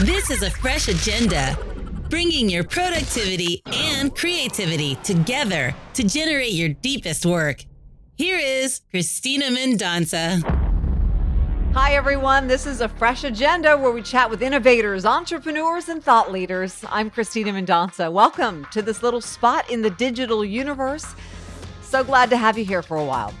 This is a fresh agenda, bringing your productivity and creativity together to generate your deepest work. Here is Cristina Mendonca. Hi, everyone. This is a fresh agenda where we chat with innovators, entrepreneurs, and thought leaders. I'm Cristina Mendonca. Welcome to this little spot in the digital universe. So glad to have you here for a while.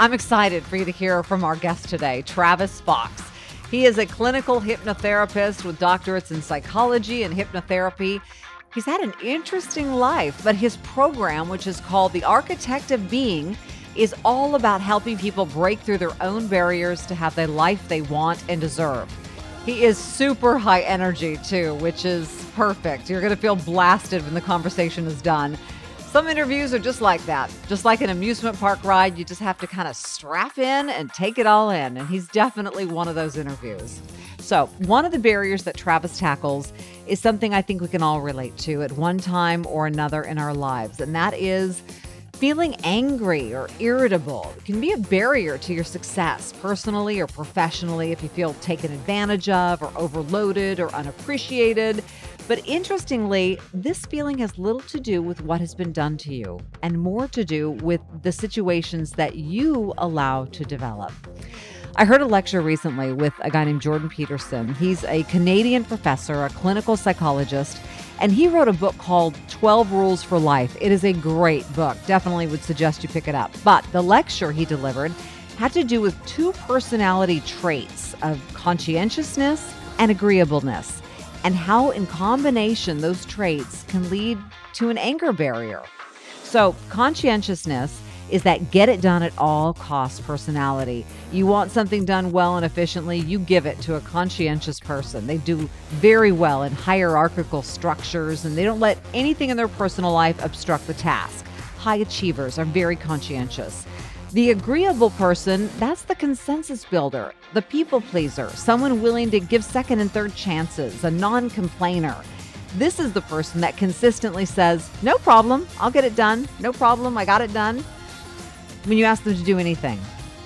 I'm excited for you to hear from our guest today, Travis Fox. He is a clinical hypnotherapist with doctorates in psychology and hypnotherapy. He's had an interesting life, but his program, which is called The Architect of Being, is all about helping people break through their own barriers to have the life they want and deserve. He is super high energy too, which is perfect. You're going to feel blasted when the conversation is done. Some interviews are just like that. Just like an amusement park ride, you just have to kind of strap in and take it all in. And he's definitely one of those interviews. So, one of the barriers that Travis tackles is something I think we can all relate to at one time or another in our lives, and that is feeling angry or irritable. It can be a barrier to your success, personally or professionally, if you feel taken advantage of or overloaded or unappreciated. But interestingly, this feeling has little to do with what has been done to you and more to do with the situations that you allow to develop. I heard a lecture recently with a guy named Jordan Peterson. He's a Canadian professor, a clinical psychologist, and he wrote a book called 12 Rules for Life. It is a great book. Definitely would suggest you pick it up. But the lecture he delivered had to do with two personality traits of conscientiousness and agreeableness and how, in combination, those traits can lead to an anger barrier. So, conscientiousness is that get it done at all costs personality. You want something done well and efficiently, you give it to a conscientious person. They do very well in hierarchical structures and they don't let anything in their personal life obstruct the task. High achievers are very conscientious. The agreeable person, that's the consensus builder, the people pleaser, someone willing to give second and third chances, a non complainer. This is the person that consistently says, No problem, I'll get it done. No problem, I got it done. When you ask them to do anything.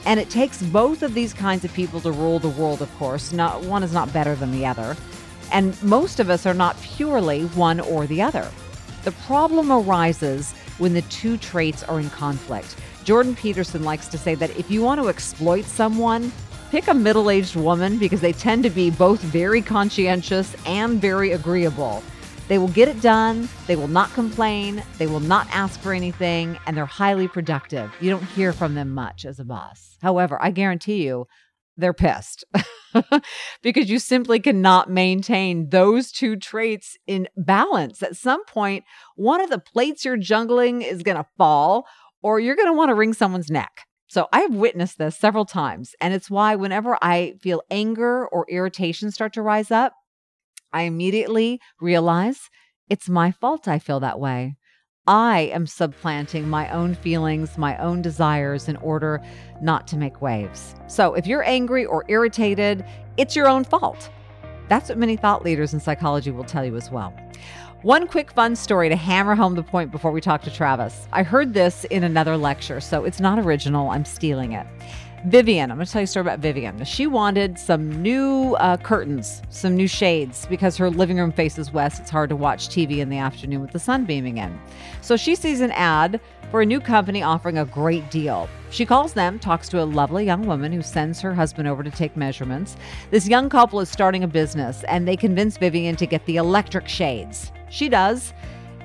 And it takes both of these kinds of people to rule the world, of course. Not one is not better than the other. And most of us are not purely one or the other. The problem arises when the two traits are in conflict. Jordan Peterson likes to say that if you want to exploit someone, pick a middle aged woman because they tend to be both very conscientious and very agreeable. They will get it done, they will not complain, they will not ask for anything, and they're highly productive. You don't hear from them much as a boss. However, I guarantee you, they're pissed because you simply cannot maintain those two traits in balance. At some point, one of the plates you're jungling is going to fall, or you're going to want to wring someone's neck. So I have witnessed this several times. And it's why whenever I feel anger or irritation start to rise up, I immediately realize it's my fault I feel that way. I am supplanting my own feelings, my own desires in order not to make waves. So if you're angry or irritated, it's your own fault. That's what many thought leaders in psychology will tell you as well. One quick fun story to hammer home the point before we talk to Travis. I heard this in another lecture, so it's not original. I'm stealing it. Vivian, I'm going to tell you a story about Vivian. She wanted some new uh, curtains, some new shades, because her living room faces west. It's hard to watch TV in the afternoon with the sun beaming in. So she sees an ad for a new company offering a great deal. She calls them, talks to a lovely young woman who sends her husband over to take measurements. This young couple is starting a business, and they convince Vivian to get the electric shades. She does.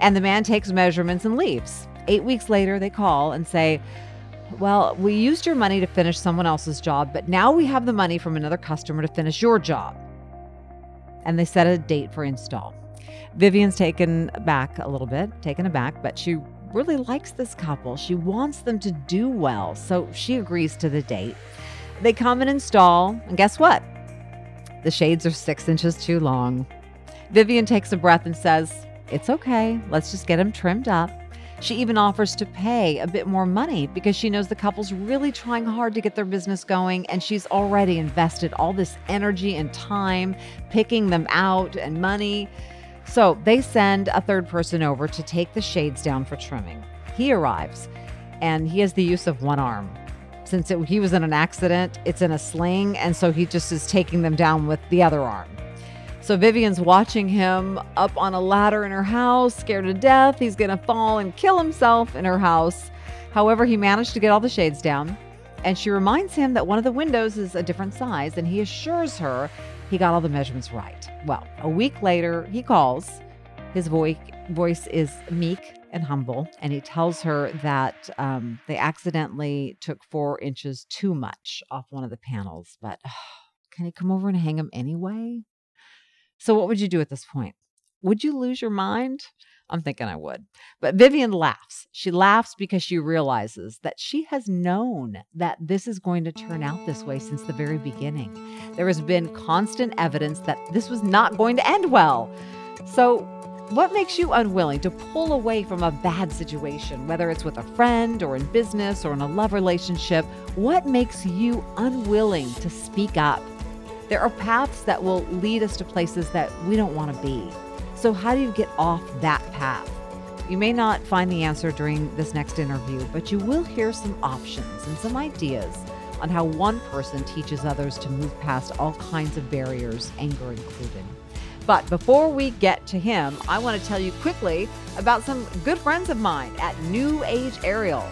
And the man takes measurements and leaves. Eight weeks later, they call and say, Well, we used your money to finish someone else's job, but now we have the money from another customer to finish your job. And they set a date for install. Vivian's taken back a little bit, taken aback, but she really likes this couple. She wants them to do well, so she agrees to the date. They come and install, and guess what? The shades are six inches too long. Vivian takes a breath and says, It's okay. Let's just get them trimmed up. She even offers to pay a bit more money because she knows the couple's really trying hard to get their business going and she's already invested all this energy and time picking them out and money. So they send a third person over to take the shades down for trimming. He arrives and he has the use of one arm. Since it, he was in an accident, it's in a sling, and so he just is taking them down with the other arm. So Vivian's watching him up on a ladder in her house, scared to death. He's going to fall and kill himself in her house. However, he managed to get all the shades down, and she reminds him that one of the windows is a different size, and he assures her he got all the measurements right. Well, a week later, he calls. His voice voice is meek and humble, and he tells her that um, they accidentally took four inches too much off one of the panels. But can he come over and hang them anyway? So, what would you do at this point? Would you lose your mind? I'm thinking I would. But Vivian laughs. She laughs because she realizes that she has known that this is going to turn out this way since the very beginning. There has been constant evidence that this was not going to end well. So, what makes you unwilling to pull away from a bad situation, whether it's with a friend or in business or in a love relationship? What makes you unwilling to speak up? There are paths that will lead us to places that we don't want to be. So, how do you get off that path? You may not find the answer during this next interview, but you will hear some options and some ideas on how one person teaches others to move past all kinds of barriers, anger included. But before we get to him, I want to tell you quickly about some good friends of mine at New Age Aerial.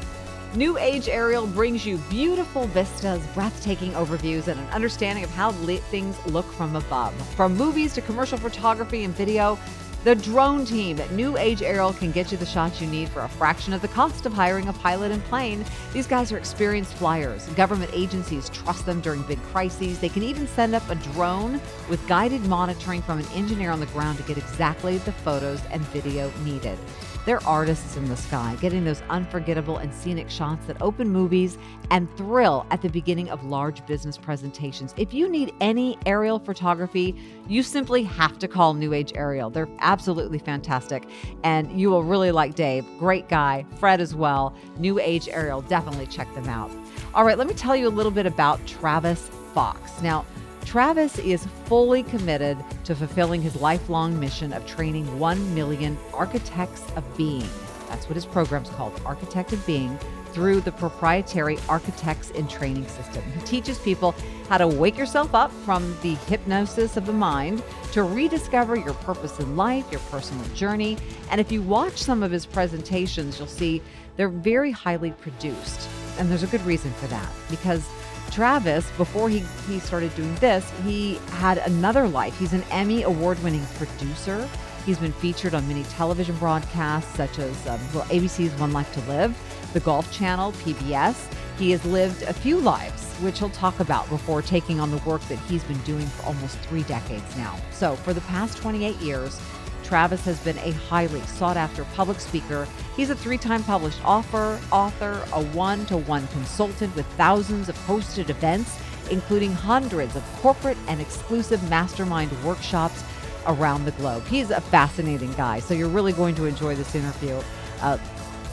New Age Aerial brings you beautiful vistas, breathtaking overviews, and an understanding of how things look from above. From movies to commercial photography and video, the drone team at New Age Aerial can get you the shots you need for a fraction of the cost of hiring a pilot and plane. These guys are experienced flyers. Government agencies trust them during big crises. They can even send up a drone with guided monitoring from an engineer on the ground to get exactly the photos and video needed. They're artists in the sky, getting those unforgettable and scenic shots that open movies and thrill at the beginning of large business presentations. If you need any aerial photography, you simply have to call New Age Aerial. They're absolutely fantastic, and you will really like Dave. Great guy. Fred as well. New Age Aerial. Definitely check them out. All right, let me tell you a little bit about Travis Fox. Now, Travis is fully committed to fulfilling his lifelong mission of training 1 million architects of being. That's what his program's called, Architect of Being, through the proprietary Architects in Training system. He teaches people how to wake yourself up from the hypnosis of the mind to rediscover your purpose in life, your personal journey. And if you watch some of his presentations, you'll see they're very highly produced. And there's a good reason for that because Travis, before he, he started doing this, he had another life. He's an Emmy award winning producer. He's been featured on many television broadcasts, such as um, well, ABC's One Life to Live, the Golf Channel, PBS. He has lived a few lives, which he'll talk about before taking on the work that he's been doing for almost three decades now. So, for the past 28 years, Travis has been a highly sought after public speaker. He's a three time published author, author, a one to one consultant with thousands of hosted events, including hundreds of corporate and exclusive mastermind workshops around the globe. He's a fascinating guy, so you're really going to enjoy this interview. Uh,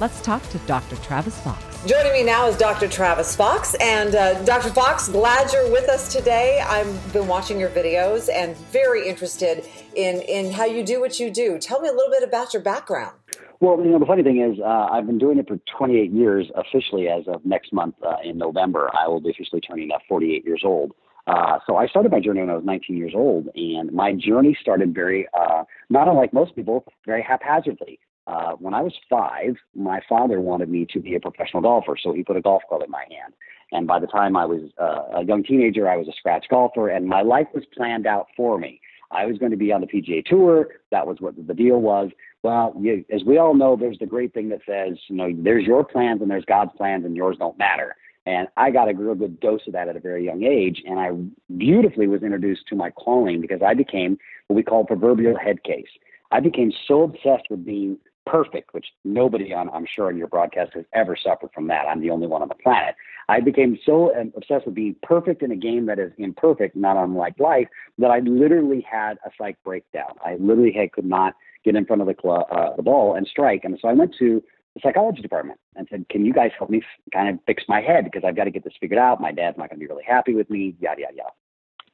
let's talk to Dr. Travis Fox. Joining me now is Dr. Travis Fox. And uh, Dr. Fox, glad you're with us today. I've been watching your videos and very interested in, in how you do what you do. Tell me a little bit about your background. Well, you know, the funny thing is, uh, I've been doing it for 28 years officially as of next month uh, in November. I will be officially turning uh, 48 years old. Uh, so I started my journey when I was 19 years old, and my journey started very, uh, not unlike most people, very haphazardly. Uh, when I was five, my father wanted me to be a professional golfer, so he put a golf club in my hand. And by the time I was uh, a young teenager, I was a scratch golfer, and my life was planned out for me. I was going to be on the PGA Tour. That was what the deal was. Well, you, as we all know, there's the great thing that says, you know, there's your plans and there's God's plans, and yours don't matter. And I got a real good dose of that at a very young age. And I beautifully was introduced to my calling because I became what we call proverbial head case. I became so obsessed with being perfect, which nobody on, I'm sure in your broadcast has ever suffered from that. I'm the only one on the planet. I became so obsessed with being perfect in a game that is imperfect, not unlike life, that I literally had a psych breakdown. I literally had, could not get in front of the, uh, the ball and strike. And so I went to the psychology department and said, Can you guys help me f- kind of fix my head? Because I've got to get this figured out. My dad's not going to be really happy with me, yada, yada, yada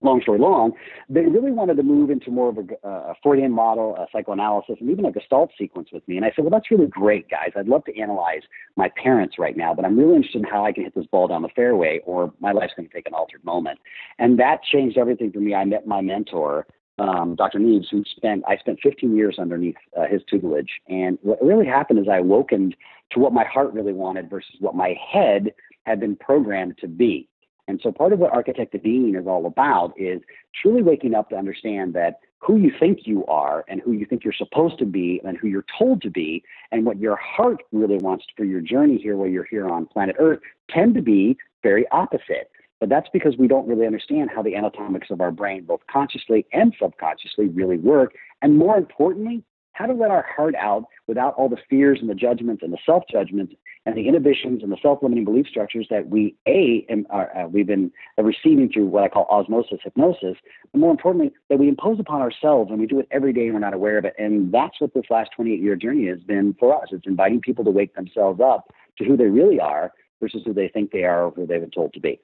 long story long, they really wanted to move into more of a, a Freudian model, a psychoanalysis, and even a Gestalt sequence with me. And I said, well, that's really great, guys. I'd love to analyze my parents right now, but I'm really interested in how I can hit this ball down the fairway, or my life's going to take an altered moment. And that changed everything for me. I met my mentor um, Dr. Neves, who spent I spent 15 years underneath uh, his tutelage. And what really happened is I awokened to what my heart really wanted versus what my head had been programmed to be. And so part of what Architect of Being is all about is truly waking up to understand that who you think you are and who you think you're supposed to be and who you're told to be and what your heart really wants for your journey here while you're here on planet Earth tend to be very opposite. But that's because we don't really understand how the anatomics of our brain, both consciously and subconsciously, really work. And more importantly, how to let our heart out without all the fears and the judgments and the self judgments and the inhibitions and the self limiting belief structures that we a are, uh, we've been receiving through what I call osmosis hypnosis, but more importantly that we impose upon ourselves and we do it every day and we're not aware of it. And that's what this last 28 year journey has been for us. It's inviting people to wake themselves up to who they really are versus who they think they are or who they've been told to be.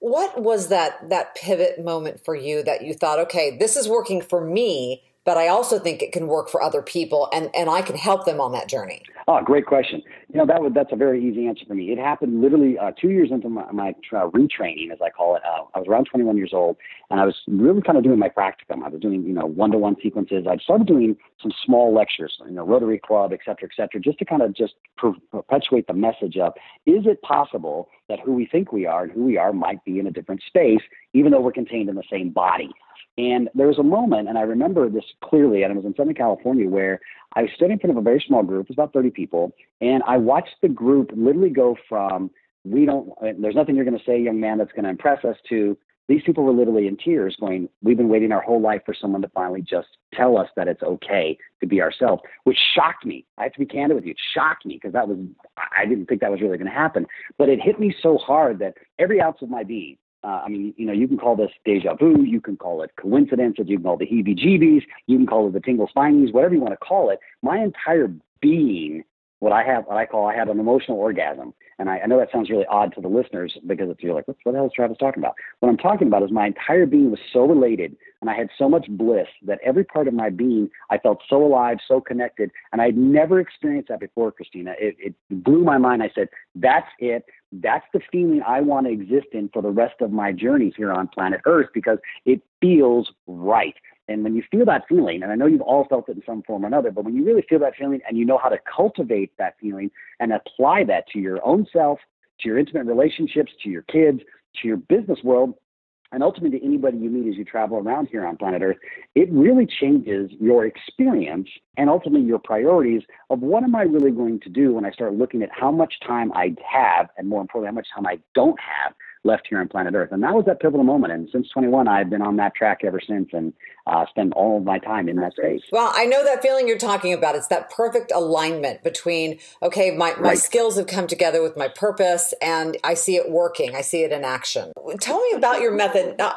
What was that that pivot moment for you that you thought, okay, this is working for me, but I also think it can work for other people and, and I can help them on that journey? Oh, great question. You know, that would, that's a very easy answer for me. It happened literally uh, two years into my, my uh, retraining, as I call it. Uh, I was around 21 years old and I was really kind of doing my practicum. I was doing, you know, one-to-one sequences. I started doing some small lectures, you know, Rotary Club, et cetera, et cetera, just to kind of just perpetuate the message of, is it possible that who we think we are and who we are might be in a different space, even though we're contained in the same body? And there was a moment, and I remember this clearly, and it was in Southern California, where I stood in front of a very small group, it was about 30 people, and I watched the group literally go from, we don't, there's nothing you're going to say, young man, that's going to impress us, to these people were literally in tears going, we've been waiting our whole life for someone to finally just tell us that it's okay to be ourselves, which shocked me. I have to be candid with you. It shocked me because that was, I didn't think that was really going to happen. But it hit me so hard that every ounce of my being, uh, I mean, you know, you can call this deja vu, you can call it coincidences, you can call it the heebie-jeebies, you can call it the tingle spinies, whatever you want to call it. My entire being, what I have, what I call, I had an emotional orgasm. And I, I know that sounds really odd to the listeners because it's, you're like, what, what the hell is Travis talking about? What I'm talking about is my entire being was so related and I had so much bliss that every part of my being, I felt so alive, so connected. And I'd never experienced that before, Cristina. It, it blew my mind. I said, that's it. That's the feeling I want to exist in for the rest of my journey here on planet Earth because it feels right. And when you feel that feeling, and I know you've all felt it in some form or another, but when you really feel that feeling and you know how to cultivate that feeling and apply that to your own self, to your intimate relationships, to your kids, to your business world, and ultimately to anybody you meet as you travel around here on planet Earth, it really changes your experience and ultimately your priorities of what am I really going to do when I start looking at how much time I have and more importantly, how much time I don't have left here on planet Earth. And that was that pivotal moment. And since 21, I've been on that track ever since and uh, spend all of my time in that space. Well, I know that feeling you're talking about. It's that perfect alignment between, okay, my, my right. skills have come together with my purpose and I see it working. I see it in action. Tell me about your method. Now,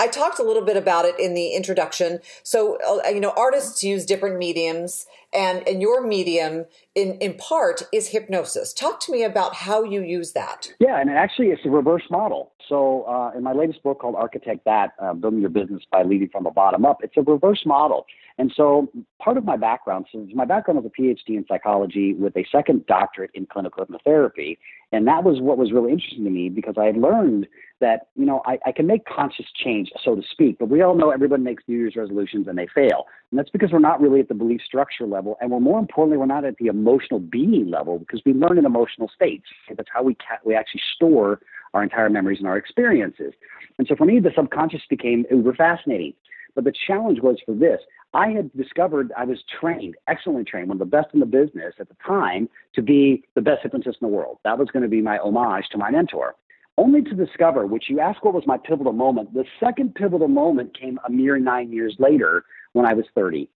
I talked a little bit about it in the introduction. So, uh, you know, artists use different mediums, and, and your medium, in, in part, is hypnosis. Talk to me about how you use that. Yeah, and actually, it's a reverse model. So, uh, in my latest book called Architect That uh, Building Your Business by Leading from the Bottom Up, it's a reverse model. And so, part of my background, so my background was a PhD in psychology with a second doctorate in clinical hypnotherapy. And that was what was really interesting to me because I had learned that, you know, I, I can make conscious change, so to speak, but we all know everybody makes New Year's resolutions and they fail. And that's because we're not really at the belief structure level. And we're more importantly, we're not at the emotional being level because we learn in emotional states. That's how we, ca- we actually store our entire memories and our experiences. And so for me, the subconscious became uber fascinating. But the challenge was for this. I had discovered I was trained, excellently trained, one of the best in the business at the time to be the best hypnotist in the world. That was going to be my homage to my mentor. Only to discover, which you ask what was my pivotal moment, the second pivotal moment came a mere nine years later when I was 30.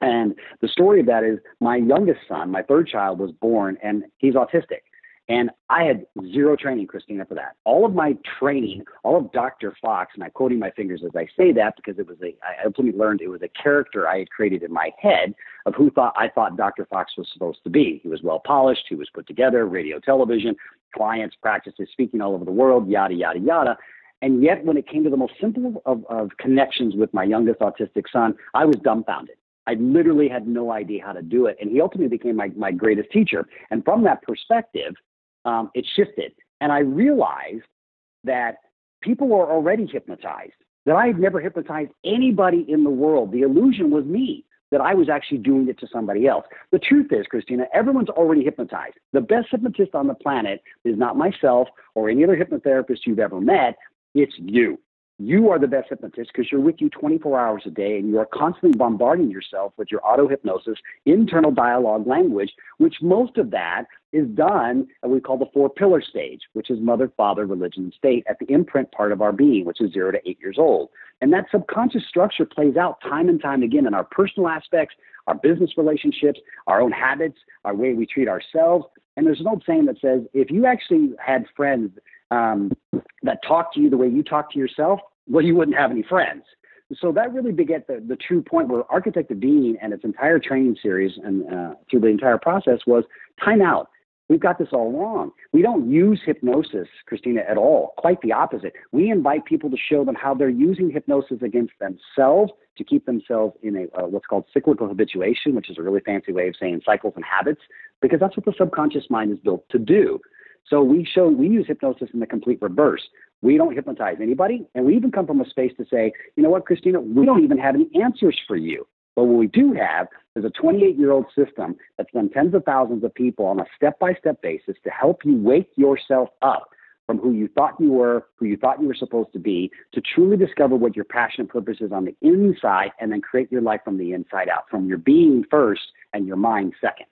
And the story of that is my youngest son, my third child, was born and he's autistic. And I had zero training, Cristina, for that. All of my training, all of Dr. Fox, and I'm quoting my fingers as I say that because it was a, I ultimately learned it was a character I had created in my head of who thought I thought Dr. Fox was supposed to be. He was well polished, he was put together, radio, television, clients, practices, speaking all over the world, yada, yada, yada. And yet, when it came to the most simple of, of connections with my youngest autistic son, I was dumbfounded. I literally had no idea how to do it. And he ultimately became my, my greatest teacher. And from that perspective, um, it shifted. And I realized that people were already hypnotized. that I had never hypnotized anybody in the world. The illusion was me that I was actually doing it to somebody else. The truth is, Cristina, everyone's already hypnotized. The best hypnotist on the planet is not myself or any other hypnotherapist you've ever met. It's you. You are the best hypnotist because you're with you 24 hours a day and you are constantly bombarding yourself with your auto hypnosis, internal dialogue language, which most of that is done at we call the four pillar stage, which is mother, father, religion, and state at the imprint part of our being, which is zero to eight years old. And that subconscious structure plays out time and time again in our personal aspects, our business relationships, our own habits, our way we treat ourselves. And there's an old saying that says if you actually had friends um, that talk to you the way you talk to yourself, well, you wouldn't have any friends. So that really beget the, the true point where Architect Being and its entire training series and uh, through the entire process was time out. We've got this all wrong. We don't use hypnosis, Cristina, at all. Quite the opposite. We invite people to show them how they're using hypnosis against themselves to keep themselves in a uh, what's called cyclical habituation, which is a really fancy way of saying cycles and habits, because that's what the subconscious mind is built to do. So we show we use hypnosis in the complete reverse. We don't hypnotize anybody, and we even come from a space to say, you know what, Cristina, we don't even have any answers for you. But what we do have is a 28 year old system that's done tens of thousands of people on a step by step basis to help you wake yourself up from who you thought you were, who you thought you were supposed to be, to truly discover what your passion and purpose is on the inside, and then create your life from the inside out, from your being first and your mind second.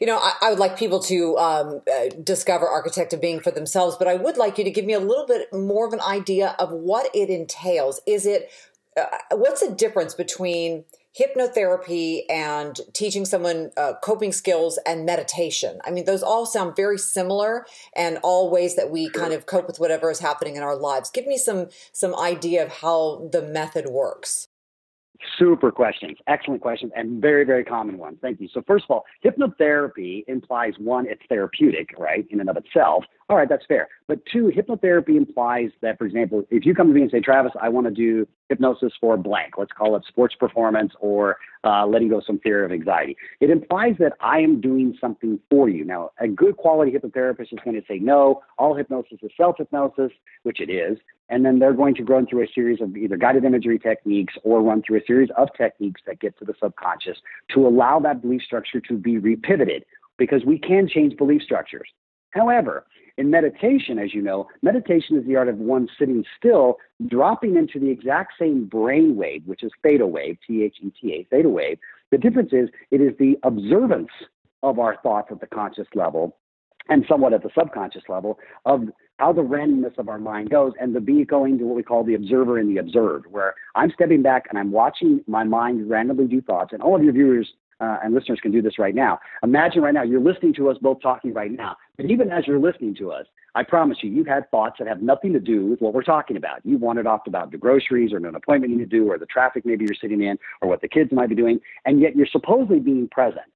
You know, I, I would like people to um, uh, discover Architect of Being for themselves, but I would like you to give me a little bit more of an idea of what it entails. Is it, uh, what's the difference between hypnotherapy and teaching someone uh, coping skills and meditation? I mean, those all sound very similar and all ways that we kind of cope with whatever is happening in our lives. Give me some some idea of how the method works. Super questions, excellent questions, and very, very common ones. Thank you. So, first of all, hypnotherapy implies one, it's therapeutic, right, in and of itself. All right, that's fair. But two, hypnotherapy implies that, for example, if you come to me and say, Travis, I want to do hypnosis for blank, let's call it sports performance or uh, letting go some fear of anxiety, it implies that I am doing something for you. Now, a good quality hypnotherapist is going to say, no, all hypnosis is self hypnosis, which it is. And then they're going to run through a series of either guided imagery techniques or run through a series of techniques that get to the subconscious to allow that belief structure to be repivoted because we can change belief structures. However, in meditation, as you know, meditation is the art of one sitting still, dropping into the exact same brain wave, which is theta wave, T H E T A, theta wave. The difference is it is the observance of our thoughts at the conscious level and somewhat at the subconscious level of how the randomness of our mind goes and the be going to what we call the observer and the observed, where I'm stepping back and I'm watching my mind randomly do thoughts. And all of your viewers uh, and listeners can do this right now. Imagine right now you're listening to us both talking right now. But even as you're listening to us, I promise you, you've had thoughts that have nothing to do with what we're talking about. You wandered off about the groceries or an appointment you need to do or the traffic maybe you're sitting in or what the kids might be doing, and yet you're supposedly being present.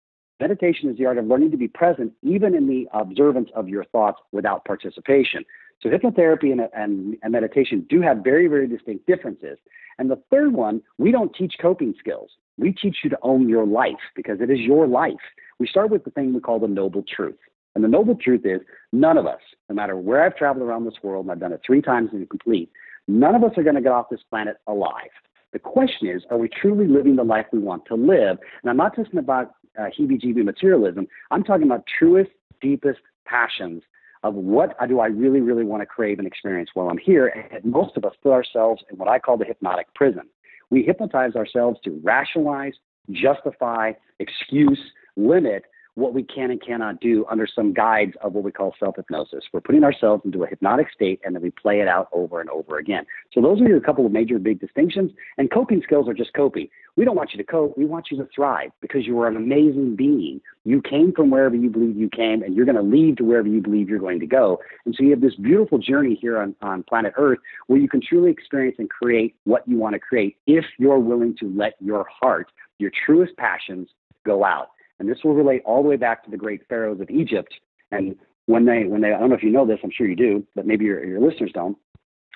Meditation is the art of learning to be present even in the observance of your thoughts without participation. So hypnotherapy and, and, and, meditation do have very, very distinct differences. And the third one, we don't teach coping skills. We teach you to own your life because it is your life. We start with the thing we call the noble truth. And the noble truth is none of us, no matter where I've traveled around this world, and I've done it three times and complete, none of us are going to get off this planet alive. The question is, are we truly living the life we want to live? And I'm not talking about uh, heebie-jeebie materialism. I'm talking about truest, deepest passions of what do I really, really want to crave and experience while I'm here. And most of us put ourselves in what I call the hypnotic prison. We hypnotize ourselves to rationalize, justify, excuse, limit what we can and cannot do under some guides of what we call self hypnosis. We're putting ourselves into a hypnotic state and then we play it out over and over again. So, those are a couple of major big distinctions. And coping skills are just coping. We don't want you to cope, we want you to thrive because you are an amazing being. You came from wherever you believe you came, and you're going to leave to wherever you believe you're going to go. And so, you have this beautiful journey here on, on planet Earth where you can truly experience and create what you want to create if you're willing to let your heart, your truest passions, go out. And this will relate all the way back to the great pharaohs of Egypt. And when they, when they, I don't know if you know this, I'm sure you do, but maybe your, your listeners don't.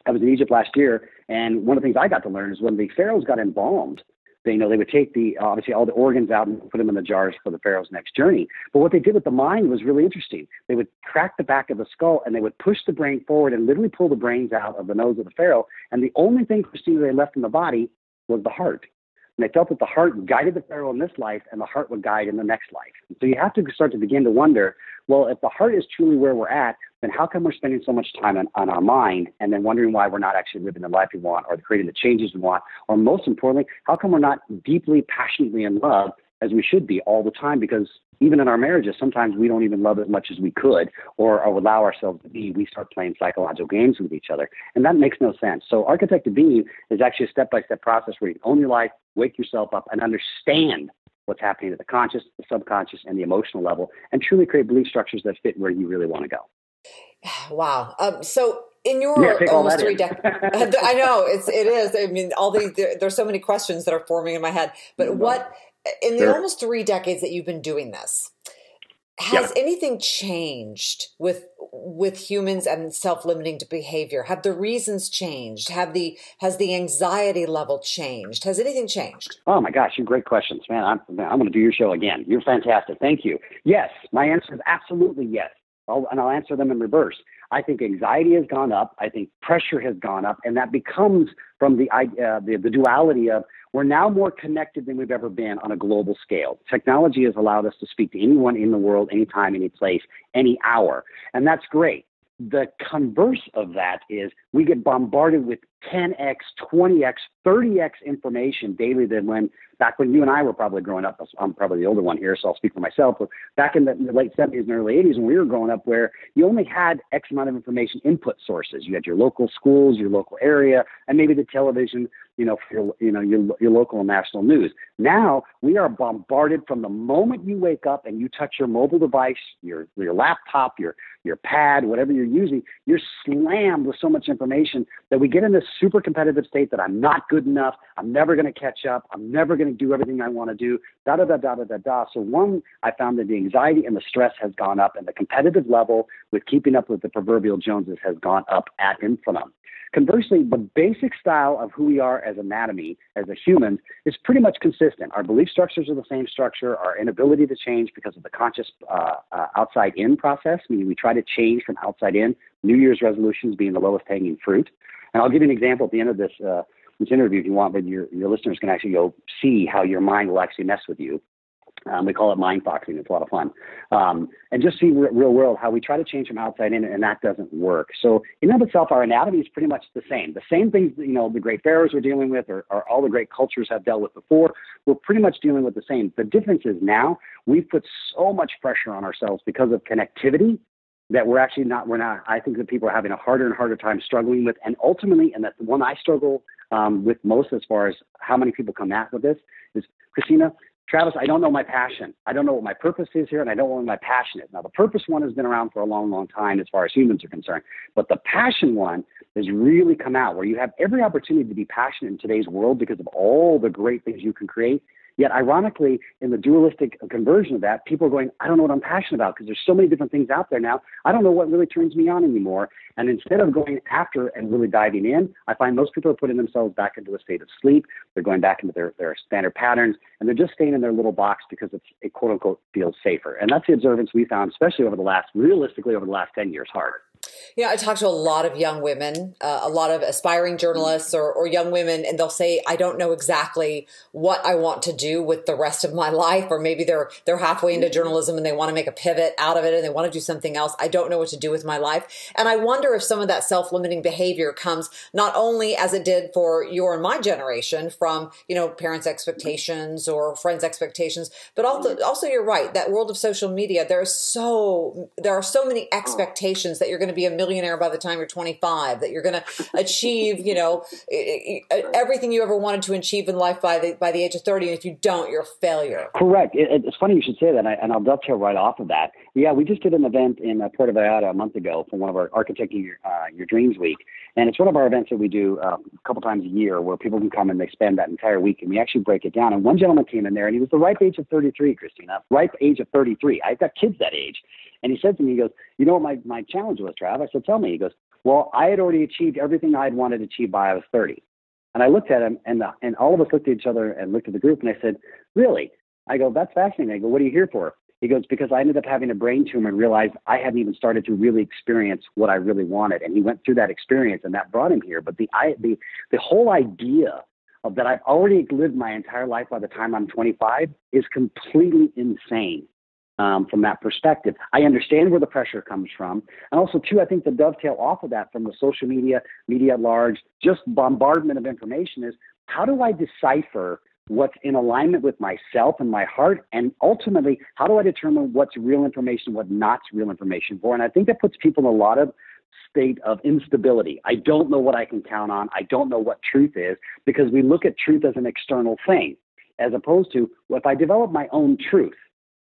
I was in Egypt last year, and one of the things I got to learn is when the pharaohs got embalmed, They you know they would take the obviously all the organs out and put them in the jars for the pharaoh's next journey. But what they did with the mind was really interesting. They would crack the back of the skull and they would push the brain forward and literally pull the brains out of the nose of the pharaoh. And the only thing Cristina they left in the body was the heart. And they felt that the heart guided the pharaoh in this life and the heart would guide in the next life. So you have to start to begin to wonder, well, if the heart is truly where we're at, then how come we're spending so much time on, on our mind and then wondering why we're not actually living the life we want or creating the changes we want? Or most importantly, how come we're not deeply, passionately in love as we should be all the time? Because even in our marriages, sometimes we don't even love as much as we could or, or allow ourselves to be. We start playing psychological games with each other. And that makes no sense. So, Architect of Being is actually a step by step process where you own your life, wake yourself up, and understand what's happening at the conscious, the subconscious, and the emotional level, and truly create belief structures that fit where you really want to go. Wow. Um, so in your yeah, almost three decades, I know it's it is. I mean, all these there, there's so many questions that are forming in my head. But what in the sure. almost three decades that you've been doing this, has yep. anything changed with with humans and self-limiting behavior? Have the reasons changed? Have the has the anxiety level changed? Has anything changed? Oh my gosh, you great questions, man. I'm I'm going to do your show again. You're fantastic. Thank you. Yes, my answer is absolutely yes. I'll, and I'll answer them in reverse. I think anxiety has gone up. I think pressure has gone up, and that becomes from the uh, the, the duality of we're now more connected than we've ever been on a global scale. Technology has allowed us to speak to anyone in the world, anytime, any place, any hour. And that's great. The converse of that is we get bombarded with 10x, 20x, 30x information daily than when back when you and I were probably growing up. I'm probably the older one here, so I'll speak for myself. But back in the, in the late 70s and early 80s, when we were growing up, where you only had X amount of information input sources. You had your local schools, your local area, and maybe the television you know, for your, you know, your, your local and national news. Now we are bombarded from the moment you wake up and you touch your mobile device, your, your laptop, your, your pad, whatever you're using, you're slammed with so much information that we get in this super competitive state that I'm not good enough. I'm never going to catch up. I'm never going to do everything I want to do. Da da da da da da da. So one, I found that the anxiety and the stress has gone up, and the competitive level with keeping up with the proverbial Joneses has gone up ad infinitum. Conversely, the basic style of who we are as anatomy, as a human, is pretty much consistent. Our belief structures are the same structure. Our inability to change because of the conscious uh, uh, outside in process, meaning we try to change from outside in. New Year's resolutions being the lowest hanging fruit. And I'll give you an example at the end of this uh, this interview if you want, but your your listeners can actually go see how your mind will actually mess with you. Um, we call it mind foxing. It's a lot of fun. Um, and just see re- real world how we try to change from outside in, and that doesn't work. So in and of itself, our anatomy is pretty much the same. The same things you know the great pharaohs were dealing with, or, or all the great cultures have dealt with before. We're pretty much dealing with the same. The difference is now we've put so much pressure on ourselves because of connectivity that we're actually not. We're not. I think that people are having a harder and harder time struggling with, and ultimately, and that's the one I struggle um, with most as far as how many people come at with this is Cristina Travis, I don't know my passion. I don't know what my purpose is here, and I don't know what my passion is. Now, the purpose one has been around for a long, long time as far as humans are concerned, but the passion one has really come out where you have every opportunity to be passionate in today's world because of all the great things you can create. Yet, ironically, in the dualistic conversion of that, people are going, I don't know what I'm passionate about because there's so many different things out there now. I don't know what really turns me on anymore. And instead of going after and really diving in, I find most people are putting themselves back into a state of sleep. They're going back into their, their standard patterns and they're just staying in their little box because it's, it quote unquote feels safer. And that's the observance we found, especially over the last, realistically, over the last 10 years hard. You know, I talk to a lot of young women, uh, a lot of aspiring journalists or, or young women, and they'll say, "I don't know exactly what I want to do with the rest of my life," or maybe they're they're halfway into journalism and they want to make a pivot out of it and they want to do something else. I don't know what to do with my life, and I wonder if some of that self limiting behavior comes not only as it did for your and my generation from you know parents' expectations or friends' expectations, but also also you're right that world of social media. There are so there are so many expectations that you're going to be a millionaire by the time you're 25, that you're going to achieve, you know, everything you ever wanted to achieve in life by the by the age of 30. And if you don't, you're a failure. Correct. It, it's funny you should say that, and, I'll dovetail right off of that. Yeah, we just did an event in uh, Puerto Vallarta a month ago for one of our Architecting Your, uh, Your Dreams Week. And it's one of our events that we do uh, a couple times a year where people can come and they spend that entire week and we actually break it down. And one gentleman came in there and he was the ripe age of 33, Cristina, ripe age of 33. I've got kids that age. And he said to me, he goes, You know what my, my challenge was, Trav? I said, Tell me. He goes, Well, I had already achieved everything I had wanted to achieve by I was 30. And I looked at him, and the, and all of us looked at each other and looked at the group, and I said, "Really?" I go, "That's fascinating." I go, "What are you here for?" He goes, "Because I ended up having a brain tumor and realized I hadn't even started to really experience what I really wanted." And he went through that experience, and that brought him here. But the I, the the whole idea of that I've already lived my entire life by the time I'm 25 is completely insane um, from that perspective. I understand where the pressure comes from. And also, too, I think the dovetail off of that from the social media, media at large, just bombardment of information is how do I decipher what's in alignment with myself and my heart? And ultimately, how do I determine what's real information, what not real information for? And I think that puts people in a lot of state of instability. I don't know what I can count on. I don't know what truth is because we look at truth as an external thing, as opposed to well, if I develop my own truth,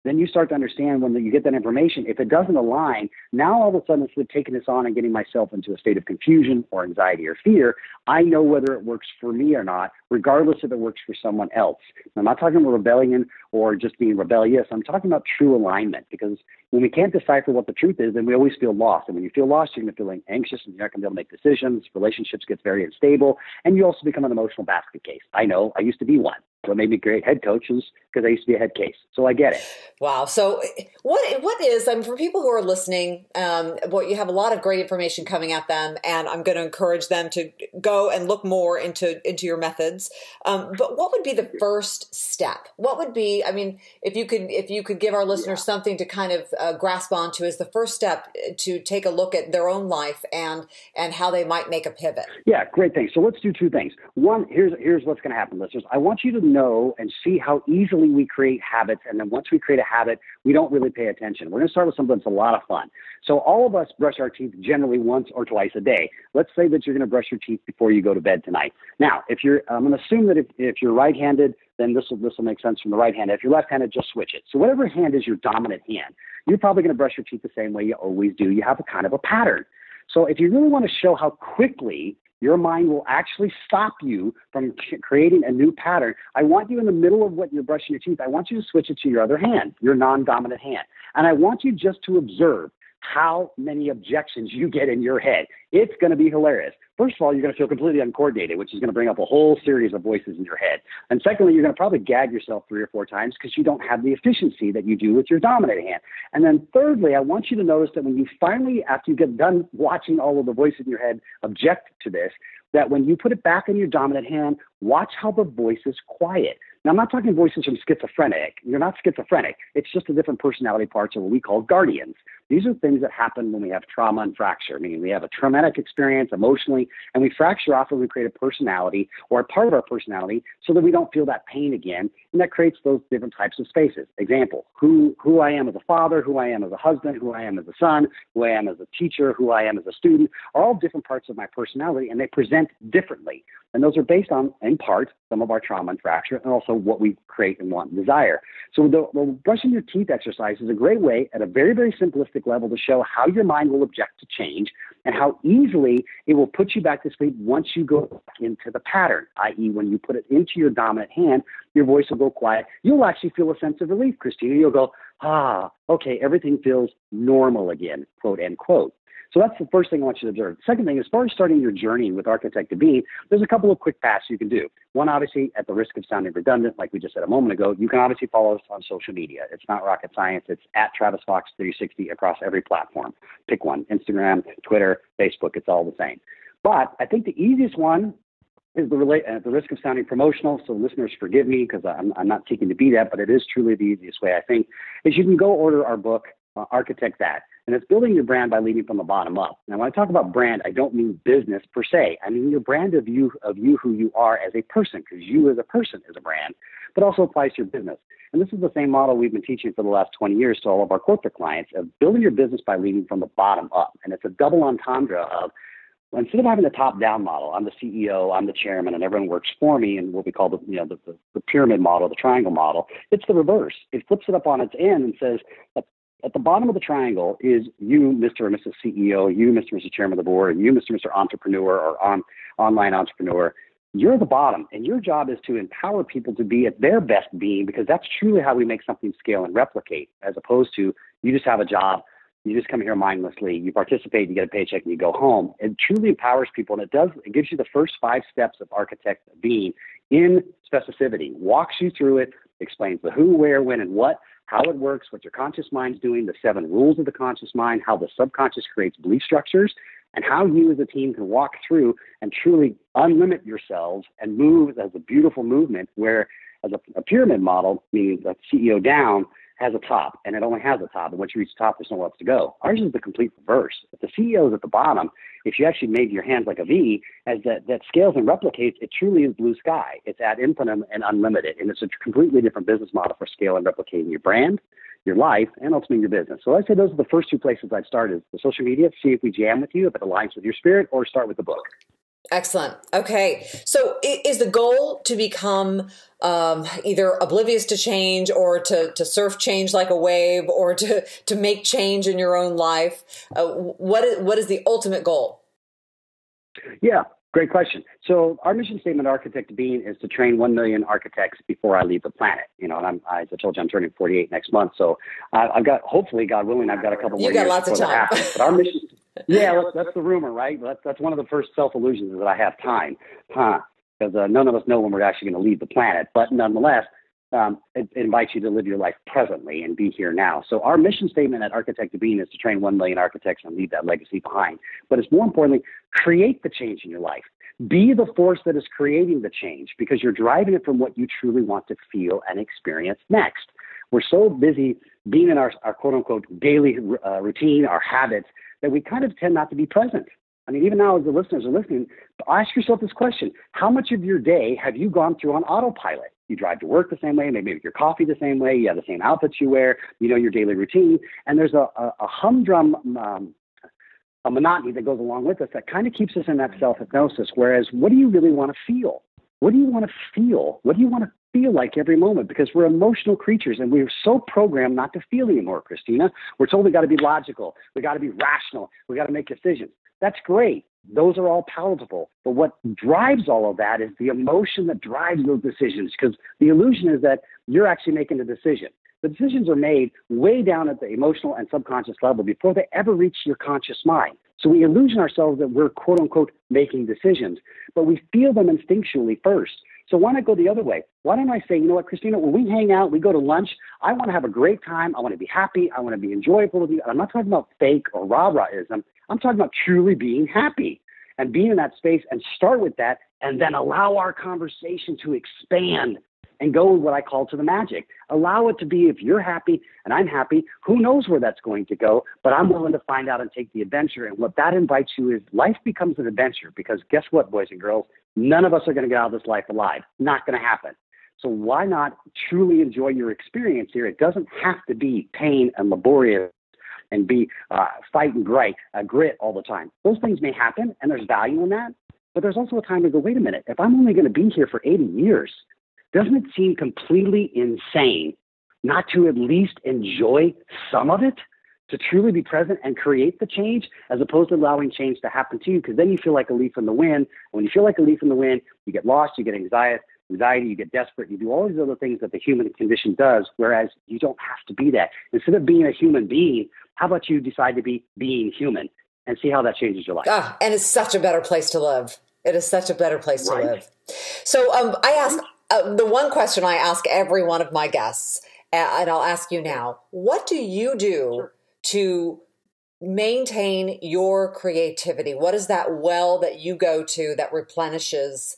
then you start to understand when you get that information, if it doesn't align, now all of a sudden instead of taking this on and getting myself into a state of confusion or anxiety or fear, I know whether it works for me or not, regardless if it works for someone else. I'm not talking about rebellion or just being rebellious. I'm talking about true alignment because when we can't decipher what the truth is, then we always feel lost. And when you feel lost, you're going to feel anxious and you're not going to be able to make decisions. Relationships get very unstable, and you also become an emotional basket case. I know I used to be one. What made me great head coaches because I used to be a head case. So I get it. Wow. So what what is? I mean, for people who are listening, um, well, you have a lot of great information coming at them, and I'm going to encourage them to go and look more into into your methods. Um, but what would be the first step? What would be? I mean, if you could if you could give our listeners yeah. something to kind of uh, grasp onto as the first step to take a look at their own life and and how they might make a pivot. Yeah, great thing. So let's do two things. One, here's here's what's going to happen, listeners. I want you to know and see how easily we create habits. And then once we create a habit, we don't really pay attention. We're going to start with something that's a lot of fun. So all of us brush our teeth generally once or twice a day. Let's say that you're going to brush your teeth before you go to bed tonight. Now, if you're, I'm going to assume that if, if you're right-handed, then this will this will make sense from the right hand. If you're left-handed, just switch it. So whatever hand is your dominant hand, you're probably going to brush your teeth the same way you always do. You have a kind of a pattern. So if you really want to show how quickly your mind will actually stop you from creating a new pattern. I want you in the middle of what you're brushing your teeth, I want you to switch it to your other hand, your non dominant hand. And I want you just to observe how many objections you get in your head. It's going to be hilarious. First of all, you're going to feel completely uncoordinated, which is going to bring up a whole series of voices in your head. And secondly, you're going to probably gag yourself three or four times because you don't have the efficiency that you do with your dominant hand. And then thirdly, I want you to notice that when you finally, after you get done watching all of the voices in your head object to this, that when you put it back in your dominant hand, watch how the voices quiet. Now, I'm not talking voices from schizophrenic. You're not schizophrenic. It's just the different personality parts of what we call guardians. These are things that happen when we have trauma and fracture, meaning we have a traumatic experience emotionally, and we fracture off and we create a personality or a part of our personality so that we don't feel that pain again. And that creates those different types of spaces. Example, who, who I am as a father, who I am as a husband, who I am as a son, who I am as a teacher, who I am as a student are all different parts of my personality, and they present differently. And those are based on, in part, some of our trauma and fracture, and also what we create and want and desire. So the, the brushing your teeth exercise is a great way at a very, very simplistic level to show how your mind will object to change and how easily it will put you back to sleep once you go into the pattern, i.e., when you put it into your dominant hand, your voice will go quiet. You'll actually feel a sense of relief, Cristina. You'll go, ah, okay, everything feels normal again, quote, end quote. So that's the first thing I want you to observe. Second thing, as far as starting your journey with Architect to Be, there's a couple of quick paths you can do. One, obviously, at the risk of sounding redundant, like we just said a moment ago, you can obviously follow us on social media. It's not rocket science. It's at Travis Fox 360 across every platform. Pick one: Instagram, Twitter, Facebook. It's all the same. But I think the easiest one is the relate at the risk of sounding promotional, so listeners forgive me because I'm, I'm not seeking to be that, but it is truly the easiest way I think, is you can go order our book, uh, Architect That. And it's building your brand by leading from the bottom up. Now, when I talk about brand, I don't mean business per se. I mean your brand of you, of you who you are as a person, because you as a person is a brand, but also applies to your business. And this is the same model we've been teaching for the last 20 years to all of our corporate clients of building your business by leading from the bottom up. And it's a double entendre of instead of having the top down model, I'm the CEO, I'm the chairman, and everyone works for me, and what we call the you know the, the, the pyramid model, the triangle model, it's the reverse. It flips it up on its end and says at the bottom of the triangle is you, Mr. or Mrs. CEO, you, Mr. or Mrs. Chairman of the board, and you, Mr. or Mr. Entrepreneur or on, online entrepreneur. You're the bottom, and your job is to empower people to be at their best being because that's truly how we make something scale and replicate, as opposed to you just have a job, you just come here mindlessly, you participate, you get a paycheck, and you go home. It truly empowers people, and it does. It gives you the first five steps of architect being in specificity. Walks you through it, explains the who, where, when, and what, how it works, what your conscious mind's doing, the seven rules of the conscious mind, how the subconscious creates belief structures, and how you as a team can walk through and truly unlimit yourselves and move as a beautiful movement where as a, a pyramid model, meaning the CEO down, has a top and it only has a top. And once you reach the top, there's nowhere else to go. Ours is the complete reverse. If the CEO is at the bottom, if you actually made your hands like a V, as that, that scales and replicates, it truly is blue sky. It's ad infinitum and unlimited. And it's a completely different business model for scale and replicating your brand, your life, and ultimately your business. So I'd say those are the first two places I'd start is the social media, see if we jam with you, if it aligns with your spirit, or start with the book. Excellent. Okay. So is the goal to become um, either oblivious to change or to, to surf change like a wave or to, to make change in your own life? Uh, what, is, what is the ultimate goal? Yeah, great question. So our mission statement, Architect Being, is to train 1 million architects before I leave the planet. You know, and I'm, as I told you, I'm turning 48 next month. So I've got, hopefully, God willing, I've got a couple more you got years lots of time. But our mission yeah, that's, that's the rumor, right? That's, that's one of the first self illusions is that I have time, huh? Because uh, none of us know when we're actually going to leave the planet. But nonetheless, um, it, it, invites you to live your life presently and be here now. So our mission statement at Architect of Being is to train 1 million architects and leave that legacy behind. But it's more importantly, create the change in your life. Be the force that is creating the change because you're driving it from what you truly want to feel and experience next. We're so busy being in our, our quote unquote daily uh, routine, our habits, that we kind of tend not to be present. I mean, even now as the listeners are listening, ask yourself this question How much of your day have you gone through on autopilot? You drive to work the same way, maybe your coffee the same way, you have the same outfits you wear, you know your daily routine, and there's a, a, a humdrum um, a monotony that goes along with us that kind of keeps us in that self hypnosis. Whereas, what do you really want to feel? What do you want to feel? What do you want to feel like every moment? Because we're emotional creatures and we're so programmed not to feel anymore, Cristina. We're told we got to be logical, we got to be rational, we got to make decisions. That's great. Those are all palatable. But what drives all of that is the emotion that drives those decisions because the illusion is that you're actually making a decision. The decisions are made way down at the emotional and subconscious level before they ever reach your conscious mind. So we illusion ourselves that we're quote unquote making decisions, but we feel them instinctually first. So why not go the other way? Why don't I say, you know what, Cristina, when we hang out, we go to lunch, I want to have a great time. I want to be happy. I want to be enjoyable with you. I'm not talking about fake or rah rahism. I'm talking about truly being happy and being in that space and start with that and then allow our conversation to expand and go with what I call to the magic. Allow it to be if you're happy and I'm happy, who knows where that's going to go, but I'm willing to find out and take the adventure. And what that invites you is life becomes an adventure because guess what, boys and girls? None of us are going to get out of this life alive. Not going to happen. So why not truly enjoy your experience here? It doesn't have to be pain and laborious and be uh, fight and grit, uh, grit all the time. Those things may happen, and there's value in that. But there's also a time to go, wait a minute, if I'm only going to be here for 80 years, doesn't it seem completely insane not to at least enjoy some of it? To truly be present and create the change as opposed to allowing change to happen to you, because then you feel like a leaf in the wind. And when you feel like a leaf in the wind, you get lost, you get anxiety, anxiety, you get desperate, you do all these other things that the human condition does, whereas you don't have to be that. Instead of being a human being, how about you decide to be being human and see how that changes your life? Ah, and it's such a better place to live. It is such a better place right. to live. So um, I ask uh, the one question I ask every one of my guests, and I'll ask you now: What do you do to maintain your creativity? What is that well that you go to that replenishes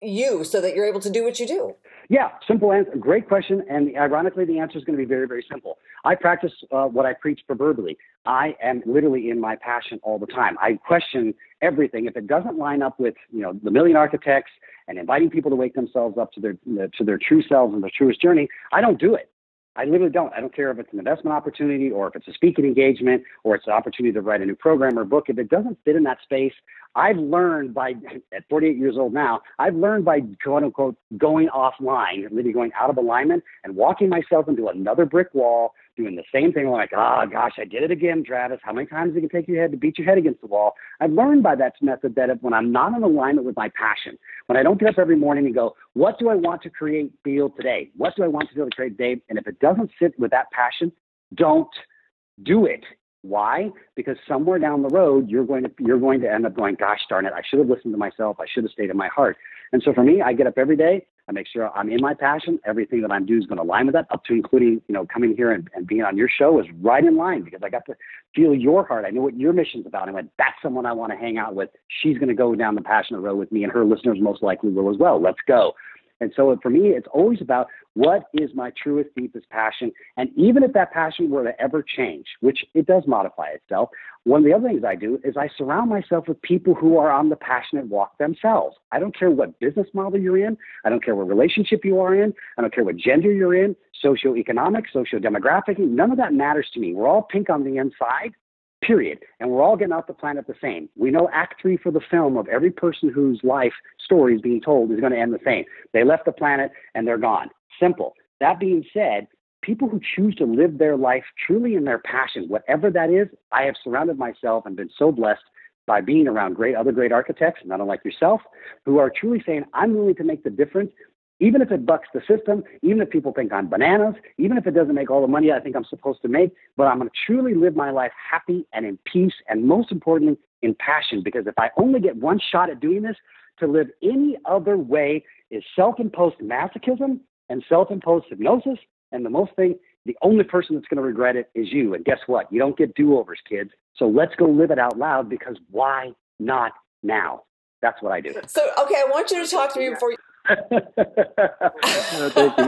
you so that you're able to do what you do? Yeah, simple answer. Great question. And ironically, the answer is going to be very, very simple. I practice uh, what I preach proverbially. I am literally in my passion all the time. I question everything. If it doesn't line up with, you know, the million architects and inviting people to wake themselves up to their to their true selves and their truest journey, I don't do it. I literally don't. I don't care if it's an investment opportunity or if it's a speaking engagement or it's an opportunity to write a new program or book. If it doesn't fit in that space, I've learned by, at 48 years old now, I've learned by quote unquote going offline, literally going out of alignment and walking myself into another brick wall doing the same thing. like, oh gosh, I did it again, Travis. How many times it take your head to beat your head against the wall? I've learned by that method that when I'm not in alignment with my passion, when I don't get up every morning and go, what do I want to create, feel today? What do I want to feel to create today? And if it doesn't sit with that passion, don't do it. Why? Because somewhere down the road, you're going to you're going to end up going, gosh darn it, I should have listened to myself. I should have stayed in my heart. And so for me, I get up every day. I make sure I'm in my passion. Everything that I'm doing is going to align with that, up to including, you know, coming here and, and being on your show is right in line because I got to feel your heart. I know what your mission's about. I went, that's someone I want to hang out with. She's going to go down the passionate road with me, and her listeners most likely will as well. Let's go. And so for me, it's always about what is my truest, deepest passion. And even if that passion were to ever change, which it does modify itself, one of the other things I do is I surround myself with people who are on the passionate walk themselves. I don't care what business model you're in. I don't care what relationship you are in. I don't care what gender you're in, socioeconomic, socio-demographic. None of that matters to me. We're all pink on the inside period. And we're all getting off the planet the same. We know act three for the film of every person whose life story is being told is going to end the same. They left the planet and they're gone. Simple. That being said, people who choose to live their life truly in their passion, whatever that is, I have surrounded myself and been so blessed by being around great other great architects, not unlike yourself, who are truly saying, I'm willing to make the difference even if it bucks the system, even if people think I'm bananas, even if it doesn't make all the money I think I'm supposed to make, but I'm going to truly live my life happy and in peace, and most importantly, in passion. Because if I only get one shot at doing this, to live any other way is self imposed masochism and self imposed hypnosis. And the most thing, the only person that's going to regret it is you. And guess what? You don't get do overs, kids. So let's go live it out loud because why not now? That's what I do. So, okay, I want you to talk to me before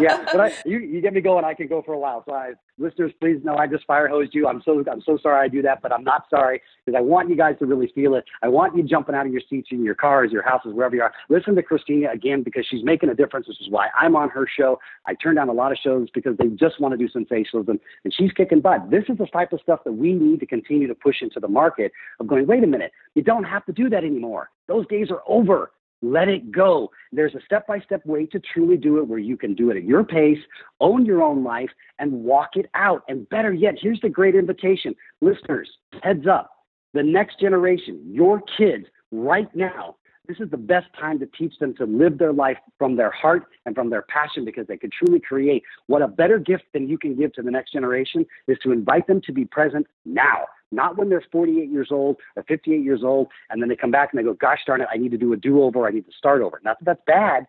yeah, but I, you, you get me going. I can go for a while. So, I, listeners, please know I just fire hosed you. I'm so I'm so sorry I do that, but I'm not sorry because I want you guys to really feel it. I want you jumping out of your seats in your cars, your houses, wherever you are. Listen to Cristina again because she's making a difference. This is why I'm on her show. I turn down a lot of shows because they just want to do sensationalism, and she's kicking butt. This is the type of stuff that we need to continue to push into the market. Of going, wait a minute, you don't have to do that anymore. Those days are over. Let it go. There's a step by step way to truly do it where you can do it at your pace, own your own life, and walk it out. And better yet, here's the great invitation. Listeners, heads up. The next generation, your kids, right now, this is the best time to teach them to live their life from their heart and from their passion because they can truly create. What a better gift than you can give to the next generation is to invite them to be present now not when they're 48 years old or 58 years old, and then they come back and they go, gosh darn it, I need to do a do over, I need to start over. Not that that's bad,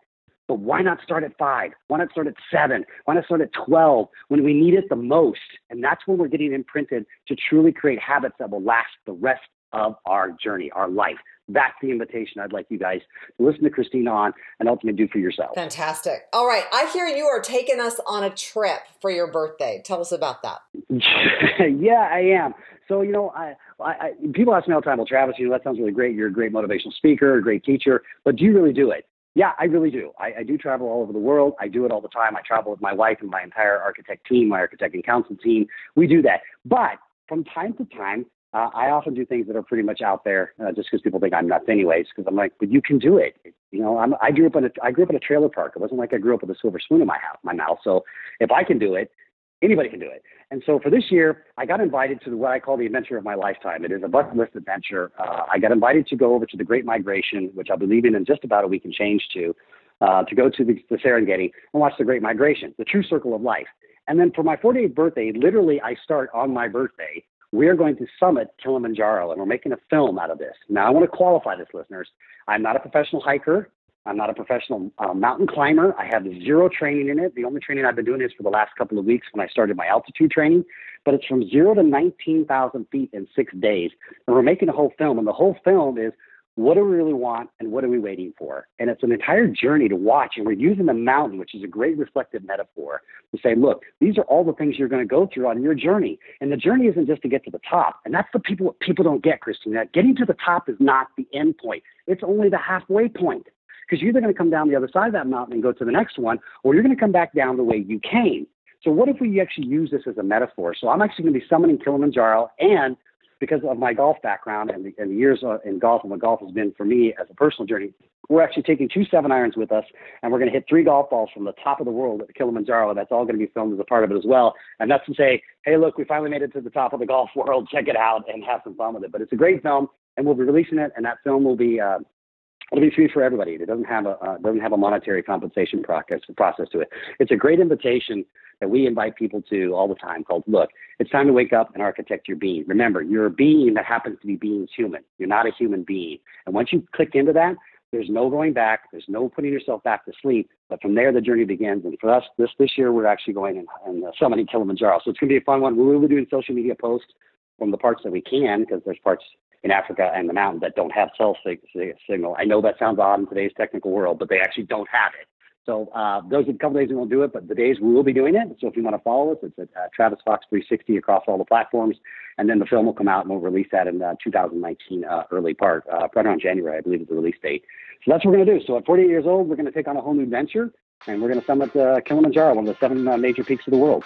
but why not start at five? Why not start at seven? Why not start at 12 when we need it the most? And that's when we're getting imprinted to truly create habits that will last the rest of our journey, our life. That's the invitation I'd like you guys to listen to Cristina on and ultimately do for yourself. Fantastic. All right. I hear you are taking us on a trip for your birthday. Tell us about that. yeah, I am. So, you know, I, I, people ask me all the time, well, Travis, you know, that sounds really great. You're a great motivational speaker, a great teacher, but do you really do it? Yeah, I really do. I, I do travel all over the world. I do it all the time. I travel with my wife and my entire architect team, my architect and council team. We do that. But from time to time, uh, I often do things that are pretty much out there, uh, just because people think I'm nuts, anyways. Because I'm like, but you can do it. You know, I'm, I grew up in a I grew up in a trailer park. It wasn't like I grew up with a silver spoon in my house, my mouth. So if I can do it, anybody can do it. And so for this year, I got invited to what I call the adventure of my lifetime. It is a bucket list adventure. Uh, I got invited to go over to the Great Migration, which I'll be leaving in just about a week and change to, uh, to go to the, the Serengeti and watch the Great Migration, the true circle of life. And then for my 48th birthday, literally, I start on my birthday we are going to summit Kilimanjaro and we're making a film out of this. Now, I want to qualify this, listeners. I'm not a professional hiker. I'm not a professional uh, mountain climber. I have zero training in it. The only training I've been doing is for the last couple of weeks when I started my altitude training. But it's from zero to 19,000 feet in six days. And we're making a whole film. And the whole film is what do we really want and what are we waiting for? And it's an entire journey to watch. And we're using the mountain, which is a great reflective metaphor, to say, look, these are all the things you're going to go through on your journey. And the journey isn't just to get to the top. And that's the people people don't get, Cristina. Getting to the top is not the end point. It's only the halfway point. Because you're either going to come down the other side of that mountain and go to the next one, or you're going to come back down the way you came. So what if we actually use this as a metaphor? So I'm actually going to be summoning Kilimanjaro and because of my golf background and the, and the years uh, in golf and what golf has been for me as a personal journey, we're actually taking two seven irons with us, and we're going to hit three golf balls from the top of the world at Kilimanjaro. That's all going to be filmed as a part of it as well. And that's to say, hey, look, we finally made it to the top of the golf world. Check it out and have some fun with it. But it's a great film, and we'll be releasing it, and that film will be uh, It'll be free for everybody. It doesn't have a uh, doesn't have a monetary compensation process process to it. It's a great invitation that we invite people to all the time. Called Look, it's time to wake up and architect your being. Remember, you're a being that happens to be being human. You're not a human being. And once you click into that, there's no going back. There's no putting yourself back to sleep. But from there, the journey begins. And for us, this this year, we're actually going and, and uh, summiting Kilimanjaro. So it's going to be a fun one. We will be doing social media posts from the parts that we can because there's parts in Africa and the mountains that don't have cell sig- signal. I know that sounds odd in today's technical world, but they actually don't have it. So uh, those are a couple days we won't do it, but the days we will be doing it. So if you want to follow us, it's at uh, Travis Fox 360 across all the platforms, and then the film will come out and we'll release that in uh, 2019 uh, early part, uh, right around January, I believe is the release date. So that's what we're going to do. So at 48 years old, we're going to take on a whole new adventure, and we're going to summit uh, Kilimanjaro, one of the seven major peaks of the world.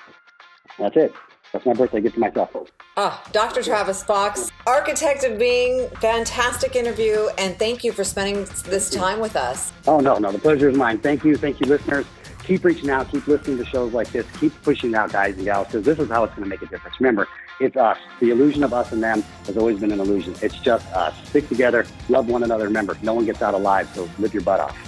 That's it. That's my birthday gift to myself. Ah, Dr. Travis Fox, architect of being, fantastic interview, and thank you for spending this time with us. Oh, no, no, the pleasure is mine. Thank you. Thank you, listeners. Keep reaching out, keep listening to shows like this, keep pushing out, guys and gals, because this is how it's going to make a difference. Remember, it's us. The illusion of us and them has always been an illusion. It's just us. Stick together, love one another. Remember, no one gets out alive, so live your butt off.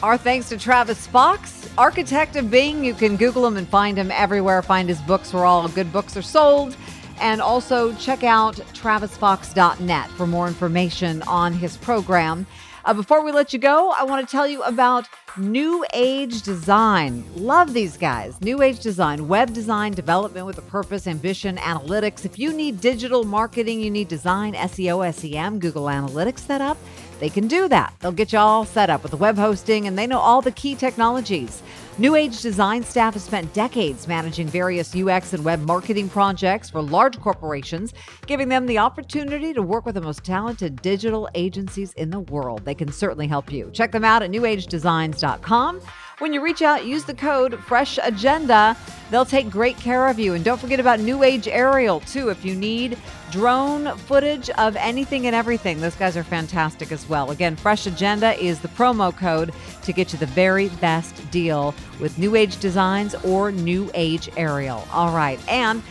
Our thanks to Travis Fox, architect of being. You can Google him and find him everywhere. Find his books where all good books are sold. And also check out travisfox.net for more information on his program. Uh, before we let you go, I want to tell you about New Age Design. Love these guys. New Age Design, web design, development with a purpose, ambition, analytics. If you need digital marketing, you need design, SEO, SEM, Google Analytics set up they can do that. They'll get you all set up with the web hosting and they know all the key technologies. New Age design staff has spent decades managing various UX and web marketing projects for large corporations, giving them the opportunity to work with the most talented digital agencies in the world. They can certainly help you. Check them out at newagedesigns.com. When you reach out, use the code Fresh Agenda. They'll take great care of you. And don't forget about New Age Aerial, too. If you need drone footage of anything and everything, those guys are fantastic as well. Again, Fresh Agenda is the promo code to get you the very best deal with New Age Designs or New Age Aerial. All right. And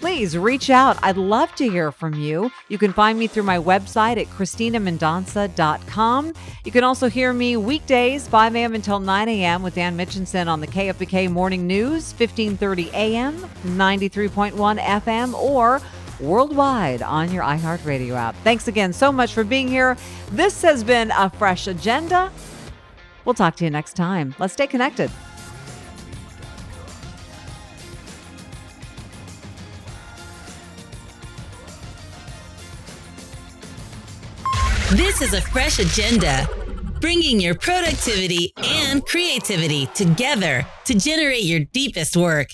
please reach out. I'd love to hear from you. You can find me through my website at CristinaMendonsa.com. You can also hear me weekdays, 5 a.m. until 9 a.m. with Dan Mitchinson on the KFBK Morning News, 1530 a.m., 93.1 FM, or worldwide on your iHeartRadio app. Thanks again so much for being here. This has been a fresh agenda. We'll talk to you next time. Let's stay connected. This is a fresh agenda, bringing your productivity and creativity together to generate your deepest work.